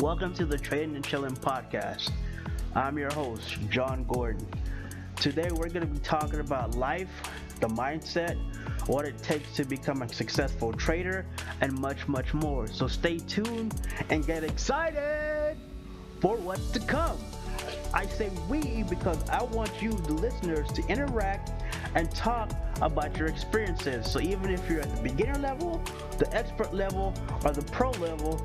Welcome to the Trading and Chilling podcast. I'm your host, John Gordon. Today we're going to be talking about life, the mindset, what it takes to become a successful trader, and much, much more. So stay tuned and get excited for what's to come. I say we because I want you, the listeners, to interact and talk about your experiences. So even if you're at the beginner level, the expert level, or the pro level,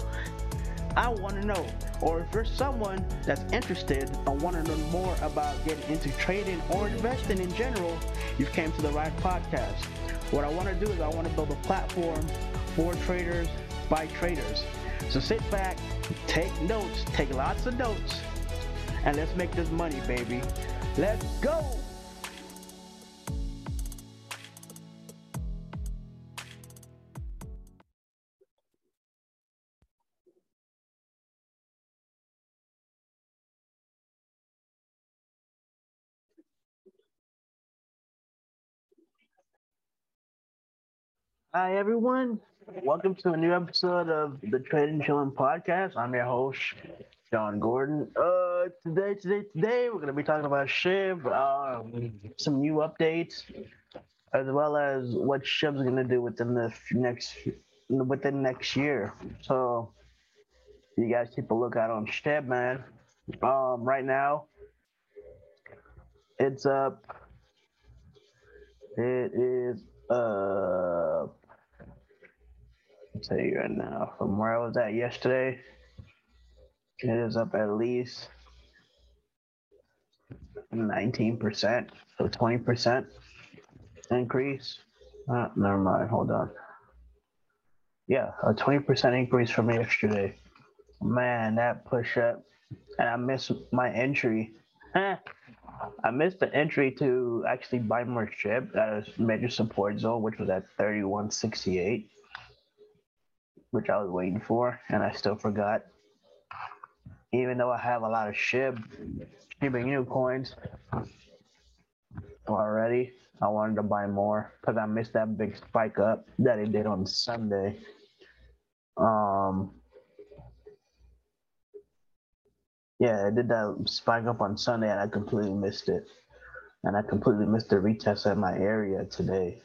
I want to know. Or if you're someone that's interested and want to know more about getting into trading or investing in general, you've came to the right podcast. What I want to do is I want to build a platform for traders by traders. So sit back, take notes, take lots of notes, and let's make this money, baby. Let's go! Hi, everyone. Welcome to a new episode of the Trade and Chilling podcast. I'm your host, John Gordon. Uh, today, today, today, we're gonna be talking about Shib, um, some new updates, as well as what Shib's gonna do within the next within next year. So, you guys keep a lookout on Shib, man. Um, right now, it's up. It is uh I'll tell you right now, from where I was at yesterday, it is up at least 19%, so 20% increase. Uh, never mind, hold on. Yeah, a 20% increase from yesterday. Man, that push up. And I missed my entry. I missed the entry to actually buy more SHIB at a major support zone, which was at 3168 which I was waiting for, and I still forgot. Even though I have a lot of SHIB, Shiba Inu coins already, I wanted to buy more because I missed that big spike up that it did on Sunday. Um, yeah, it did that spike up on Sunday, and I completely missed it. And I completely missed the retest at my area today.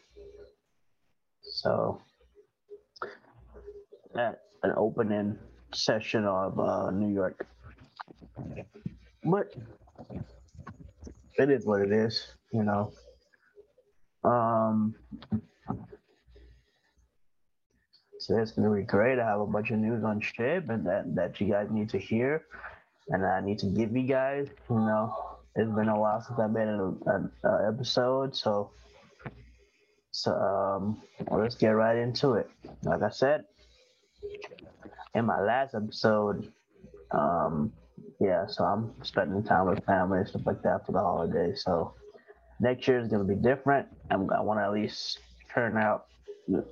So at an opening session of uh, New York. But it is what it is, you know. Um, so it's gonna be great. I have a bunch of news on SHIB and that that you guys need to hear, and I need to give you guys. You know, it's been a while since I've been an episode, so so um, let's get right into it. Like I said, in my last episode, um, yeah, so I'm spending time with family and stuff like that for the holidays. So next year is gonna be different. I'm, I want to at least turn out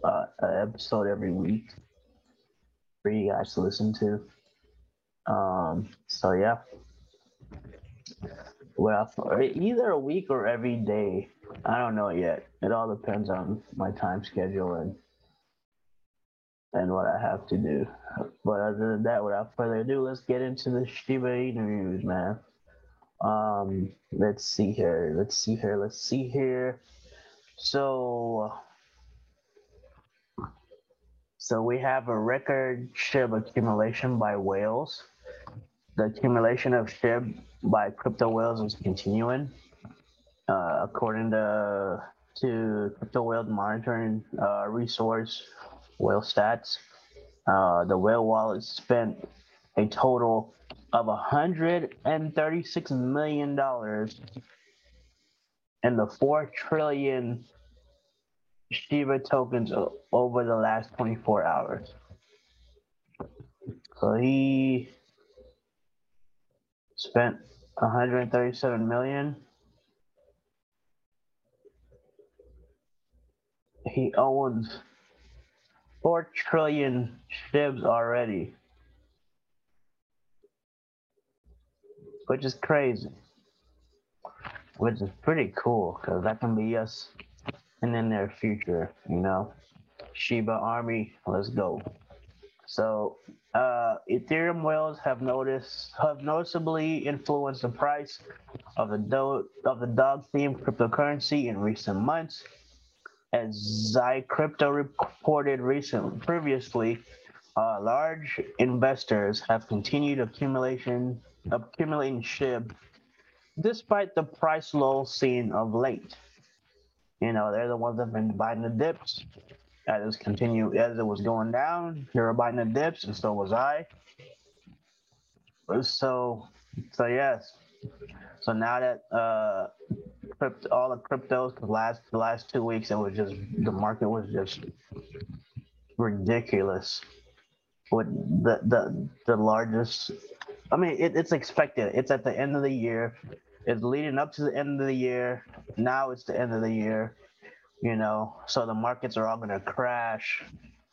uh, an episode every week for you guys to listen to. Um, so yeah, well, either a week or every day. I don't know yet. It all depends on my time schedule and and what I have to do. But other than that, without further ado, let's get into the Shiba Inu news, man. Um, let's see here. Let's see here. Let's see here. So, so we have a record SHIB accumulation by whales. The accumulation of SHIB by crypto whales is continuing. Uh, according to to crypto whale monitoring uh, resource WhaleStats. Uh, the whale wallet spent a total of $136 million in the 4 trillion Shiba tokens over the last 24 hours. So he spent 137 million. He owns four trillion SHIBs already, which is crazy. Which is pretty cool because that can be us in the near future, you know. Shiba Army, let's go. So uh, Ethereum whales have noticed have noticeably influenced the price of the do- of the dog themed cryptocurrency in recent months. As ZyCrypto reported recently previously, uh, large investors have continued accumulation accumulating SHIB despite the price low seen of late. You know, they're the ones that have been buying the dips as it continue as it was going down. They were buying the dips, and so was I. So, so yes. So now that uh, all the cryptos, the last the last two weeks, it was just the market was just ridiculous. With the the the largest, I mean, it, it's expected. It's at the end of the year. It's leading up to the end of the year. Now it's the end of the year you know, so the markets are all going to crash.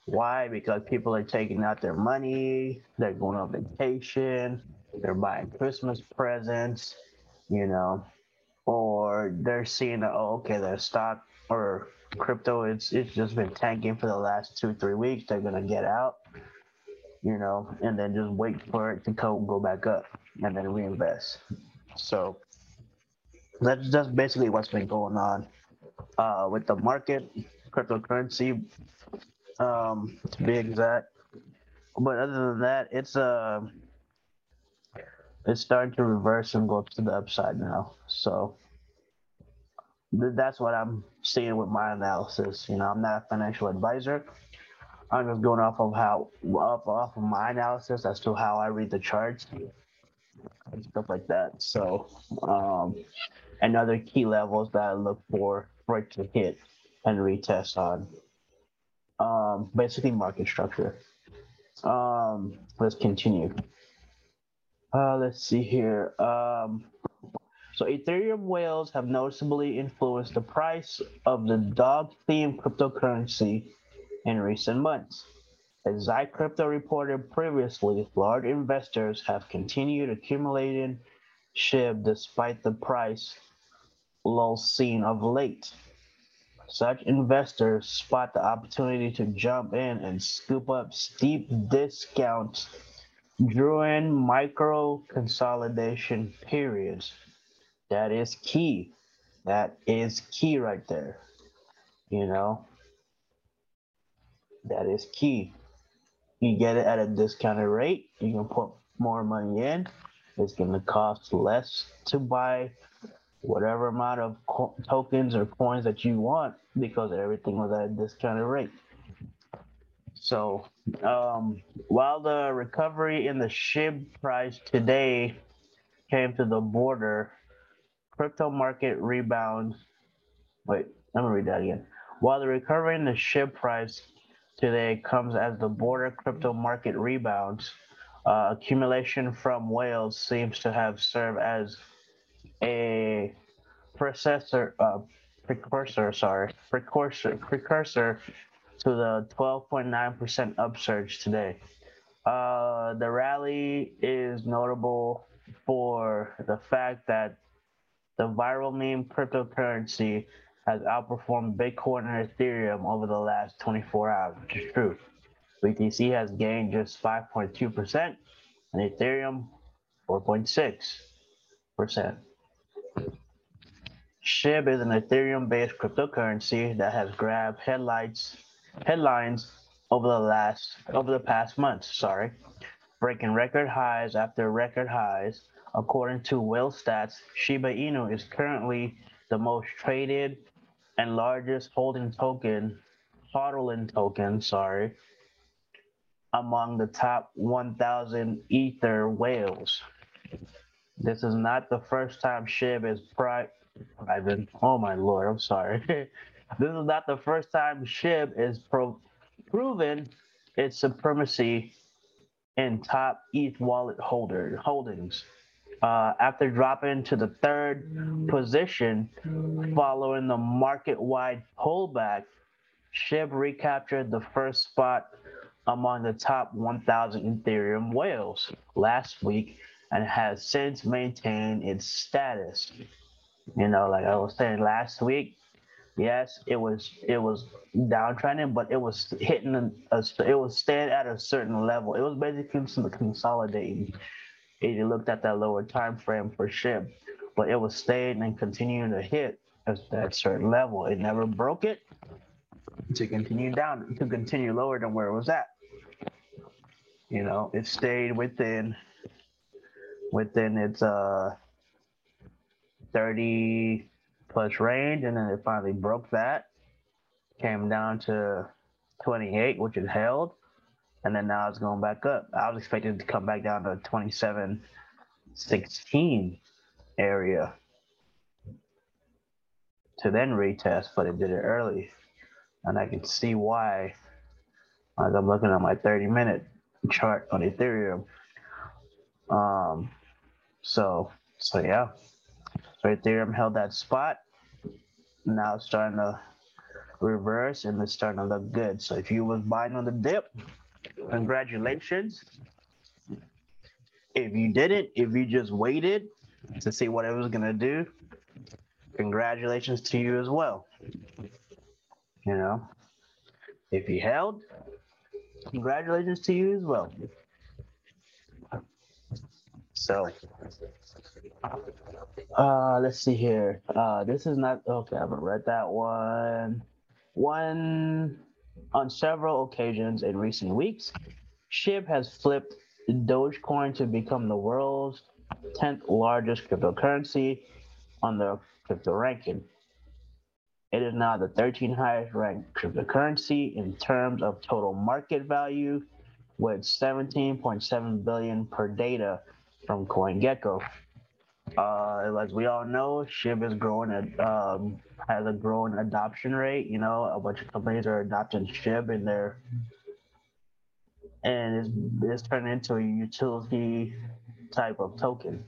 Why? Because people are taking out their money, they're going on vacation, they're buying Christmas presents, you know, or they're seeing that, oh, okay, their stock or crypto, it's, it's just been tanking for the last two, three weeks. They're to get out, you know, and then just wait for it to go, go back up and then reinvest. So that's just basically what's been going on uh, with the market, cryptocurrency, um, to be exact. But other than that, it's uh, it's starting to reverse and go up to the upside now. So that's what I'm seeing with my analysis. You know, I'm not a financial advisor. I'm just going off of how off off of my analysis as to how I read the charts and stuff like that. So, um, and other key levels that I look for for it to hit and retest on. Um, basically market structure. Um, let's continue. Uh, let's see here. Um, so Ethereum whales have noticeably influenced the price of the dog-themed cryptocurrency in recent months. As ZyCrypto reported previously, large investors have continued accumulating SHIB despite the price low seen of late. Such investors spot the opportunity to jump in and scoop up steep discounts during micro consolidation periods. That is key. That is key right there. You know, that is key. You get it at a discounted rate, you can put more money in. It's going to cost less to buy whatever amount of co- tokens or coins that you want because everything was at a discounted rate. So, um, while the recovery in the SHIB price today came to the border, crypto market rebound. Wait, let me read that again. While the recovery in the SHIB price today comes as the border crypto market rebounds, uh, accumulation from whales seems to have served as a processor, uh, precursor, sorry, precursor, precursor to the 12.9% upsurge today. Uh, the rally is notable for the fact that the viral meme cryptocurrency has outperformed Bitcoin and Ethereum over the last 24 hours, which is true. BTC has gained just 5.2% and Ethereum 4.6%. SHIB is an Ethereum-based cryptocurrency that has grabbed headlights headlines over the last over the past months, sorry, breaking record highs after record highs. According to WhaleStats, Shiba Inu is currently the most traded and largest holding token, HODLing token, sorry, among the top 1,000 Ether whales. This is not the first time SHIB is pri- private. Oh my lord, I'm sorry. this is not the first time SHIB is pro- proven its supremacy in top ETH wallet holder holdings. Uh, after dropping to the third position following the market-wide pullback, SHIB recaptured the first spot among the top 1,000 Ethereum whales last week and has since maintained its status. You know, like I was saying last week, yes, it was it was downtrending, but it was hitting a it was staying at a certain level. It was basically consolidating. You looked at that lower time frame for SHIB, but it was staying and continuing to hit at that certain level. It never broke it to continue down to continue lower than where it was at. You know, it stayed within within its uh 30 plus range, and then it finally broke that, came down to 28, which it held, and then now it's going back up. I was expecting to come back down to 27, 16 area to then retest, but it did it early, and I can see why. As I'm looking at my 30 minute chart on Ethereum. Um, so so yeah, so Ethereum held that spot. Now it's starting to reverse and it's starting to look good. So if you was buying on the dip, congratulations. If you didn't, if you just waited to see what it was gonna do, congratulations to you as well. You know, if you held, congratulations to you as well. So, uh, let's see here. Uh, this is not okay. I haven't read that one. One on several occasions in recent weeks, SHIB has flipped Dogecoin to become the world's 10th largest cryptocurrency on the crypto ranking. It is now the 13th highest ranked cryptocurrency in terms of total market value, with 17.7 billion per data from CoinGecko. Uh, as we all know, SHIB is growing at um, has a growing adoption rate. You know, a bunch of companies are adopting SHIB in their and it's, it's turned into a utility type of token,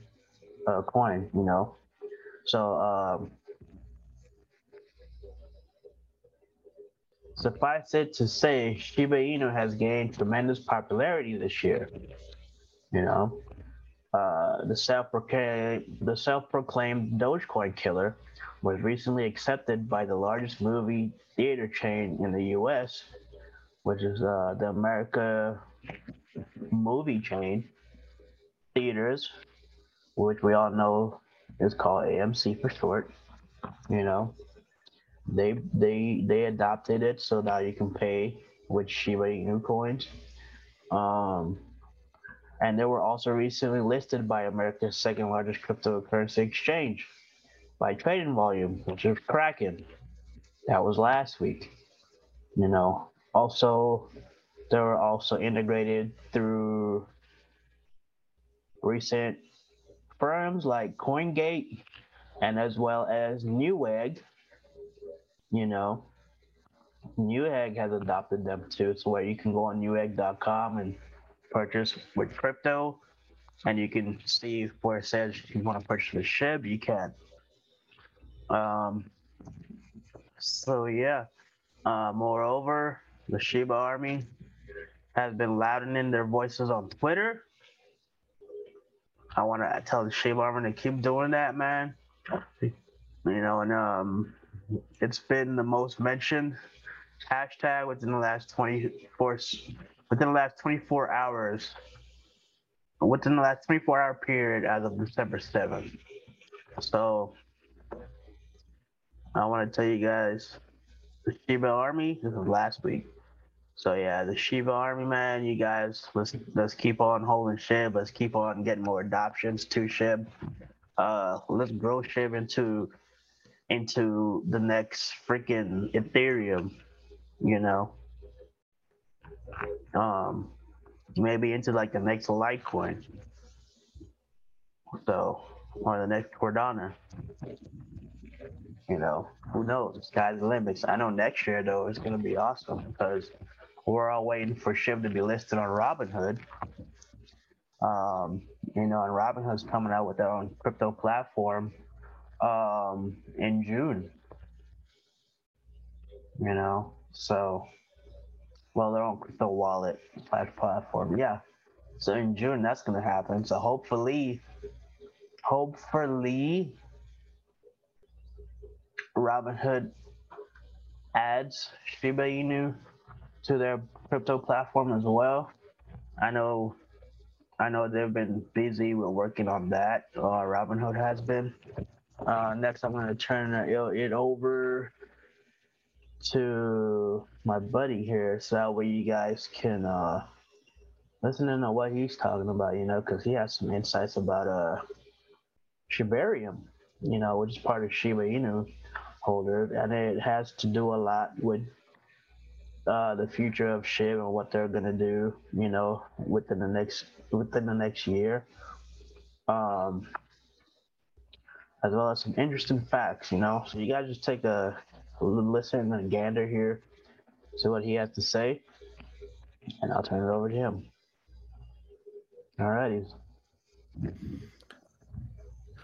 uh, coin. You know, so um, suffice it to say, Shiba Inu has gained tremendous popularity this year. You know, uh, the self-proclaimed the self-proclaimed Dogecoin killer was recently accepted by the largest movie theater chain in the U.S., which is uh, the America Movie Chain Theaters, which we all know is called AMC for short. You know, they they they adopted it so now you can pay with Shiba Inu coins. Um, and they were also recently listed by America's second largest cryptocurrency exchange by trading volume, which is Kraken. That was last week. You know, also they were also integrated through recent firms like CoinGate and as well as Newegg. You know, Newegg has adopted them too, so where you can go on Newegg.com and purchase with crypto, and you can see where it says you want to purchase the SHIB, you can. Um, so yeah. Uh, moreover, the Shiba Army has been loudening their voices on Twitter. I want to tell the Shiba Army to keep doing that, man. You know, and um, it's been the most mentioned hashtag within the last 24 within the last 24 hours, within the last 24 hour period as of December 7th. So I want to tell you guys the Shiba Army, this was last week. So yeah, the Shiba Army, man, you guys, let's let's keep on holding SHIB. Let's keep on getting more adoptions to SHIB. Uh, let's grow SHIB into into the next freaking Ethereum. You know, um, maybe into like the next Litecoin. So, or the next Cardano. You know, who knows? Sky's the limits. I know next year though it's gonna be awesome because we're all waiting for SHIB to be listed on Robinhood. Um, you know, and Robinhood's coming out with their own crypto platform um, in June. You know, so well, their own crypto wallet slash platform. Yeah. So in June, that's going to happen. So hopefully, hopefully, Robinhood adds Shiba Inu to their crypto platform as well. I know, I know they've been busy with working on that. Uh, Robinhood has been. Uh, next, I'm going to turn it over to my buddy here, so that way you guys can uh, listen to know what he's talking about. You know, because he has some insights about uh, Shibarium, you know, which is part of Shiba Inu holder, and it has to do a lot with uh, the future of Shib and what they're gonna do, you know, within the next within the next year. Um, as well as some interesting facts, you know. So you guys just take a listen and gander here, see what he has to say, and I'll turn it over to him. All righty.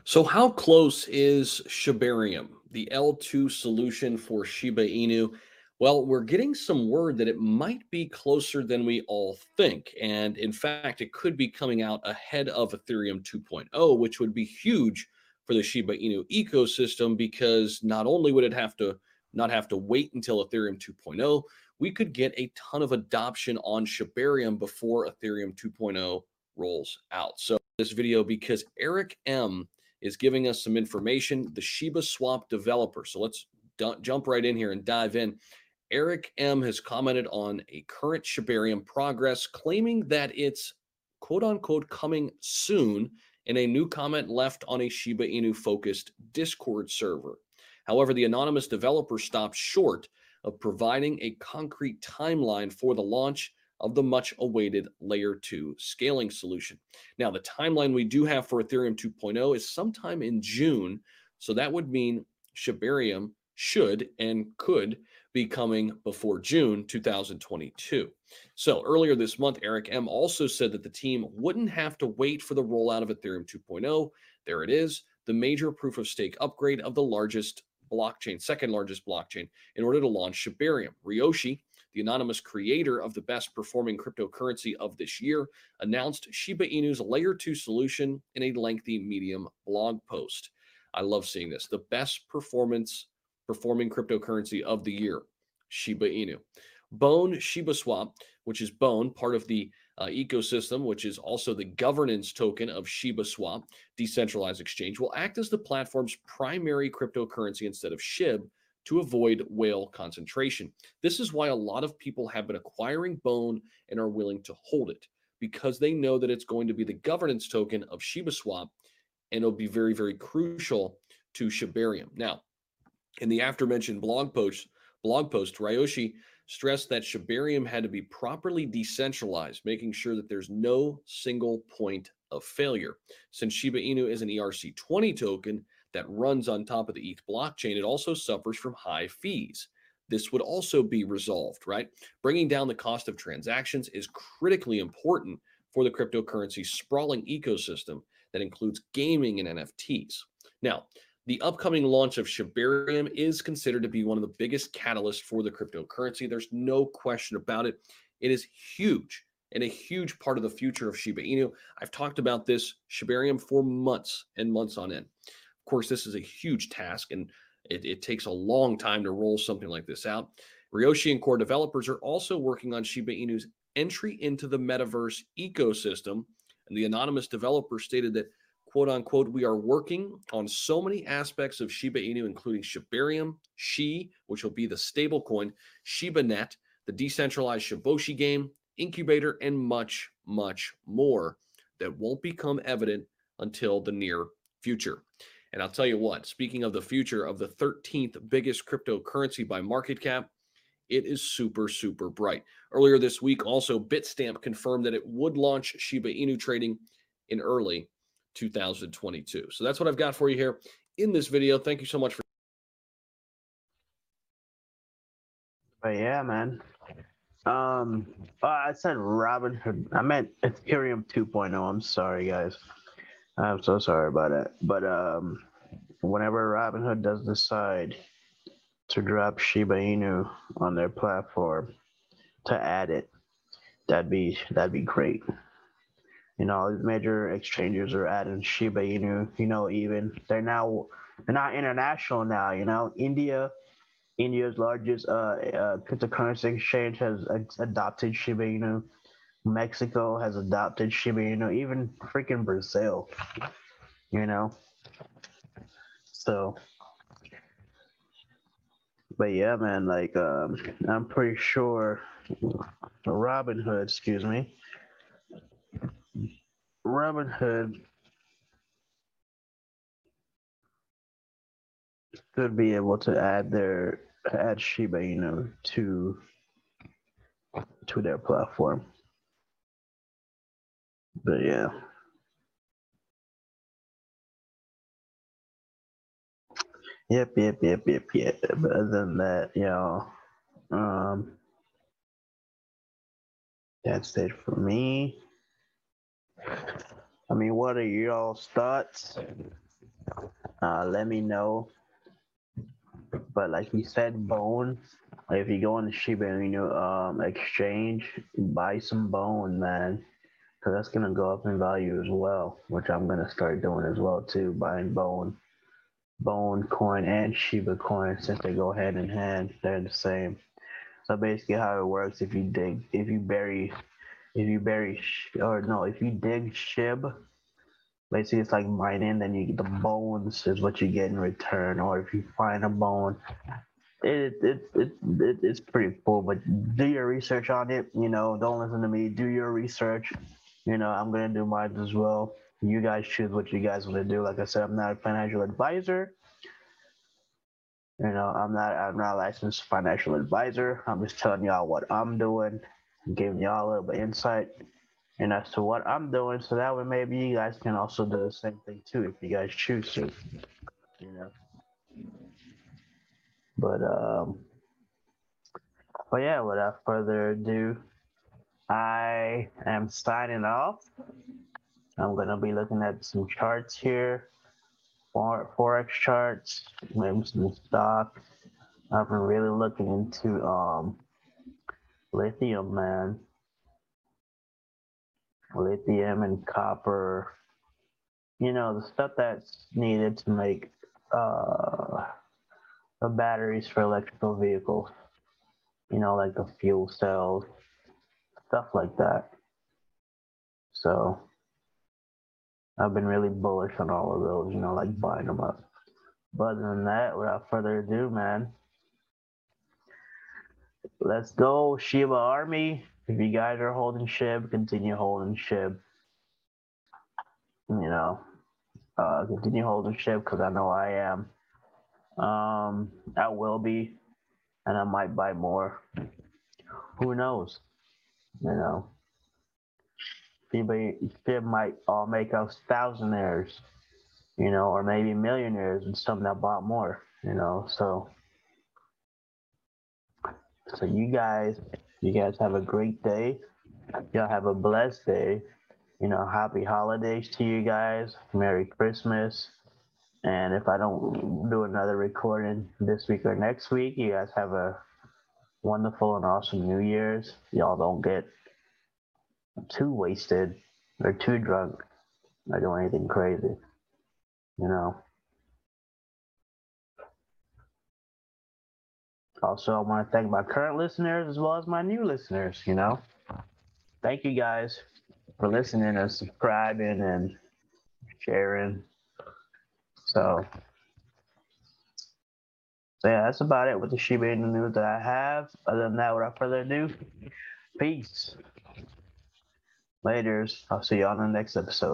So, how close is Shibarium, the L2 solution for Shiba Inu? Well, we're getting some word that it might be closer than we all think. And in fact, it could be coming out ahead of Ethereum 2.0, which would be huge for the Shiba Inu ecosystem because not only would it have to not have to wait until Ethereum 2.0, we could get a ton of adoption on Shibarium before Ethereum 2.0 rolls out. So this video because Eric M is giving us some information, the Shiba Swap developer. So let's d- jump right in here and dive in. Eric M has commented on a current Shibarium progress, claiming that it's quote unquote coming soon in a new comment left on a Shiba Inu focused Discord server. However, the anonymous developer stopped short of providing a concrete timeline for the launch of the much awaited layer 2 scaling solution. Now, the timeline we do have for Ethereum 2.0 is sometime in June. So that would mean Shibarium should and could be coming before June 2022. So earlier this month, Eric M also said that the team wouldn't have to wait for the rollout of Ethereum 2.0. There it is, the major proof of stake upgrade of the largest blockchain, second largest blockchain, in order to launch Shibarium. Ryoshi, the anonymous creator of the best performing cryptocurrency of this year, announced Shiba Inu's layer 2 solution in a lengthy Medium blog post. I love seeing this. The best performance performing cryptocurrency of the year, Shiba Inu. Bone Shiba Swap, which is Bone, part of the uh, ecosystem, which is also the governance token of Shiba Swap, decentralized exchange, will act as the platform's primary cryptocurrency instead of SHIB to avoid whale concentration. This is why a lot of people have been acquiring Bone and are willing to hold it because they know that it's going to be the governance token of Shiba Swap and it'll be very, very crucial to Shibarium. Now, in the aforementioned blog post, blog post, Ryoshi stressed that Shibarium had to be properly decentralized, making sure that there's no single point of failure. Since Shiba Inu is an ERC20 token that runs on top of the ETH blockchain, it also suffers from high fees. This would also be resolved, right? Bringing down the cost of transactions is critically important for the cryptocurrency sprawling ecosystem that includes gaming and NFTs. Now, the upcoming launch of Shibarium is considered to be one of the biggest catalysts for the cryptocurrency. There's no question about it. It is huge and a huge part of the future of Shiba Inu. I've talked about this Shibarium for months and months on end. Of course, this is a huge task and it, it takes a long time to roll something like this out. Ryoshi and core developers are also working on Shiba Inu's entry into the metaverse ecosystem. And the anonymous developer stated that quote unquote, we are working on so many aspects of Shiba Inu, including Shibarium, Shi, which will be the stable coin, ShibaNet, the decentralized Shiboshi game, incubator, and much, much more that won't become evident until the near future. And I'll tell you what, speaking of the future of the 13th biggest cryptocurrency by market cap, it is super, super bright. Earlier this week, also Bitstamp confirmed that it would launch Shiba Inu trading in early 2022. So that's what I've got for you here in this video. Thank you so much for. But yeah, man. Um, uh, I said Robinhood. I meant Ethereum 2.0. I'm sorry, guys. I'm so sorry about it. But um, whenever Robinhood does decide to drop Shiba Inu on their platform to add it, that'd be that'd be great. You know, major exchanges are adding Shiba Inu. You know, even they're now they're not international now. You know, India India's largest uh, uh, cryptocurrency exchange has adopted Shiba Inu. Mexico has adopted Shiba Inu. Even freaking Brazil, you know. So, but yeah, man, like um, I'm pretty sure Robinhood, excuse me, Robinhood should be able to add their add Shiba Inu to to their platform. But yeah. Yep, yep, yep, yep, yep. But other than that, know, um, that's it for me. I mean, what are y'all's thoughts? Uh, let me know but like you said, bone. If you go on the Shiba Inu um, exchange, buy some bone, man, because that's gonna go up in value as well. Which I'm gonna start doing as well too, buying bone, bone coin and Shiba coin since they go hand in hand. They're the same. So basically, how it works: if you dig, if you bury, if you bury, or no, if you dig Shib basically it's like mining then you get the bones is what you get in return or if you find a bone it, it, it, it, it's pretty cool but do your research on it you know don't listen to me do your research you know i'm gonna do mine as well. You guys choose what you guys want to do like i said i'm not a financial advisor. You know i'm not i'm not a licensed financial advisor i'm just telling y'all what i'm doing giving y'all a little bit insight and as to what I'm doing, so that way maybe you guys can also do the same thing too if you guys choose to, you know. But um, but yeah, without further ado, I am signing off. I'm gonna be looking at some charts here, forex charts, maybe some stocks. I've been really looking into um lithium, man lithium and copper, you know, the stuff that's needed to make uh, the batteries for electrical vehicles, you know, like the fuel cells, stuff like that. So I've been really bullish on all of those, you know, like buying them up. But other than that, without further ado, man, let's go, Shiba Army. If you guys are holding SHIB, continue holding SHIB. You know, uh, continue holding SHIB because I know I am. Um, I will be, and I might buy more. Who knows? You know, anybody SHIB might all make us thousandaires, you know, or maybe millionaires and some that bought more, you know. So, so you guys you guys have a great day. Y'all have a blessed day. You know, happy holidays to you guys. Merry Christmas. And if I don't do another recording this week or next week, you guys have a wonderful and awesome New Year's. Y'all don't get too wasted or too drunk or do anything crazy. You know. Also, I want to thank my current listeners as well as my new listeners. You know, thank you guys for listening and subscribing and sharing. So, so yeah, that's about it with the Shiba Inu news that I have. Other than that, without further ado, peace. Laters. I'll see you on the next episode.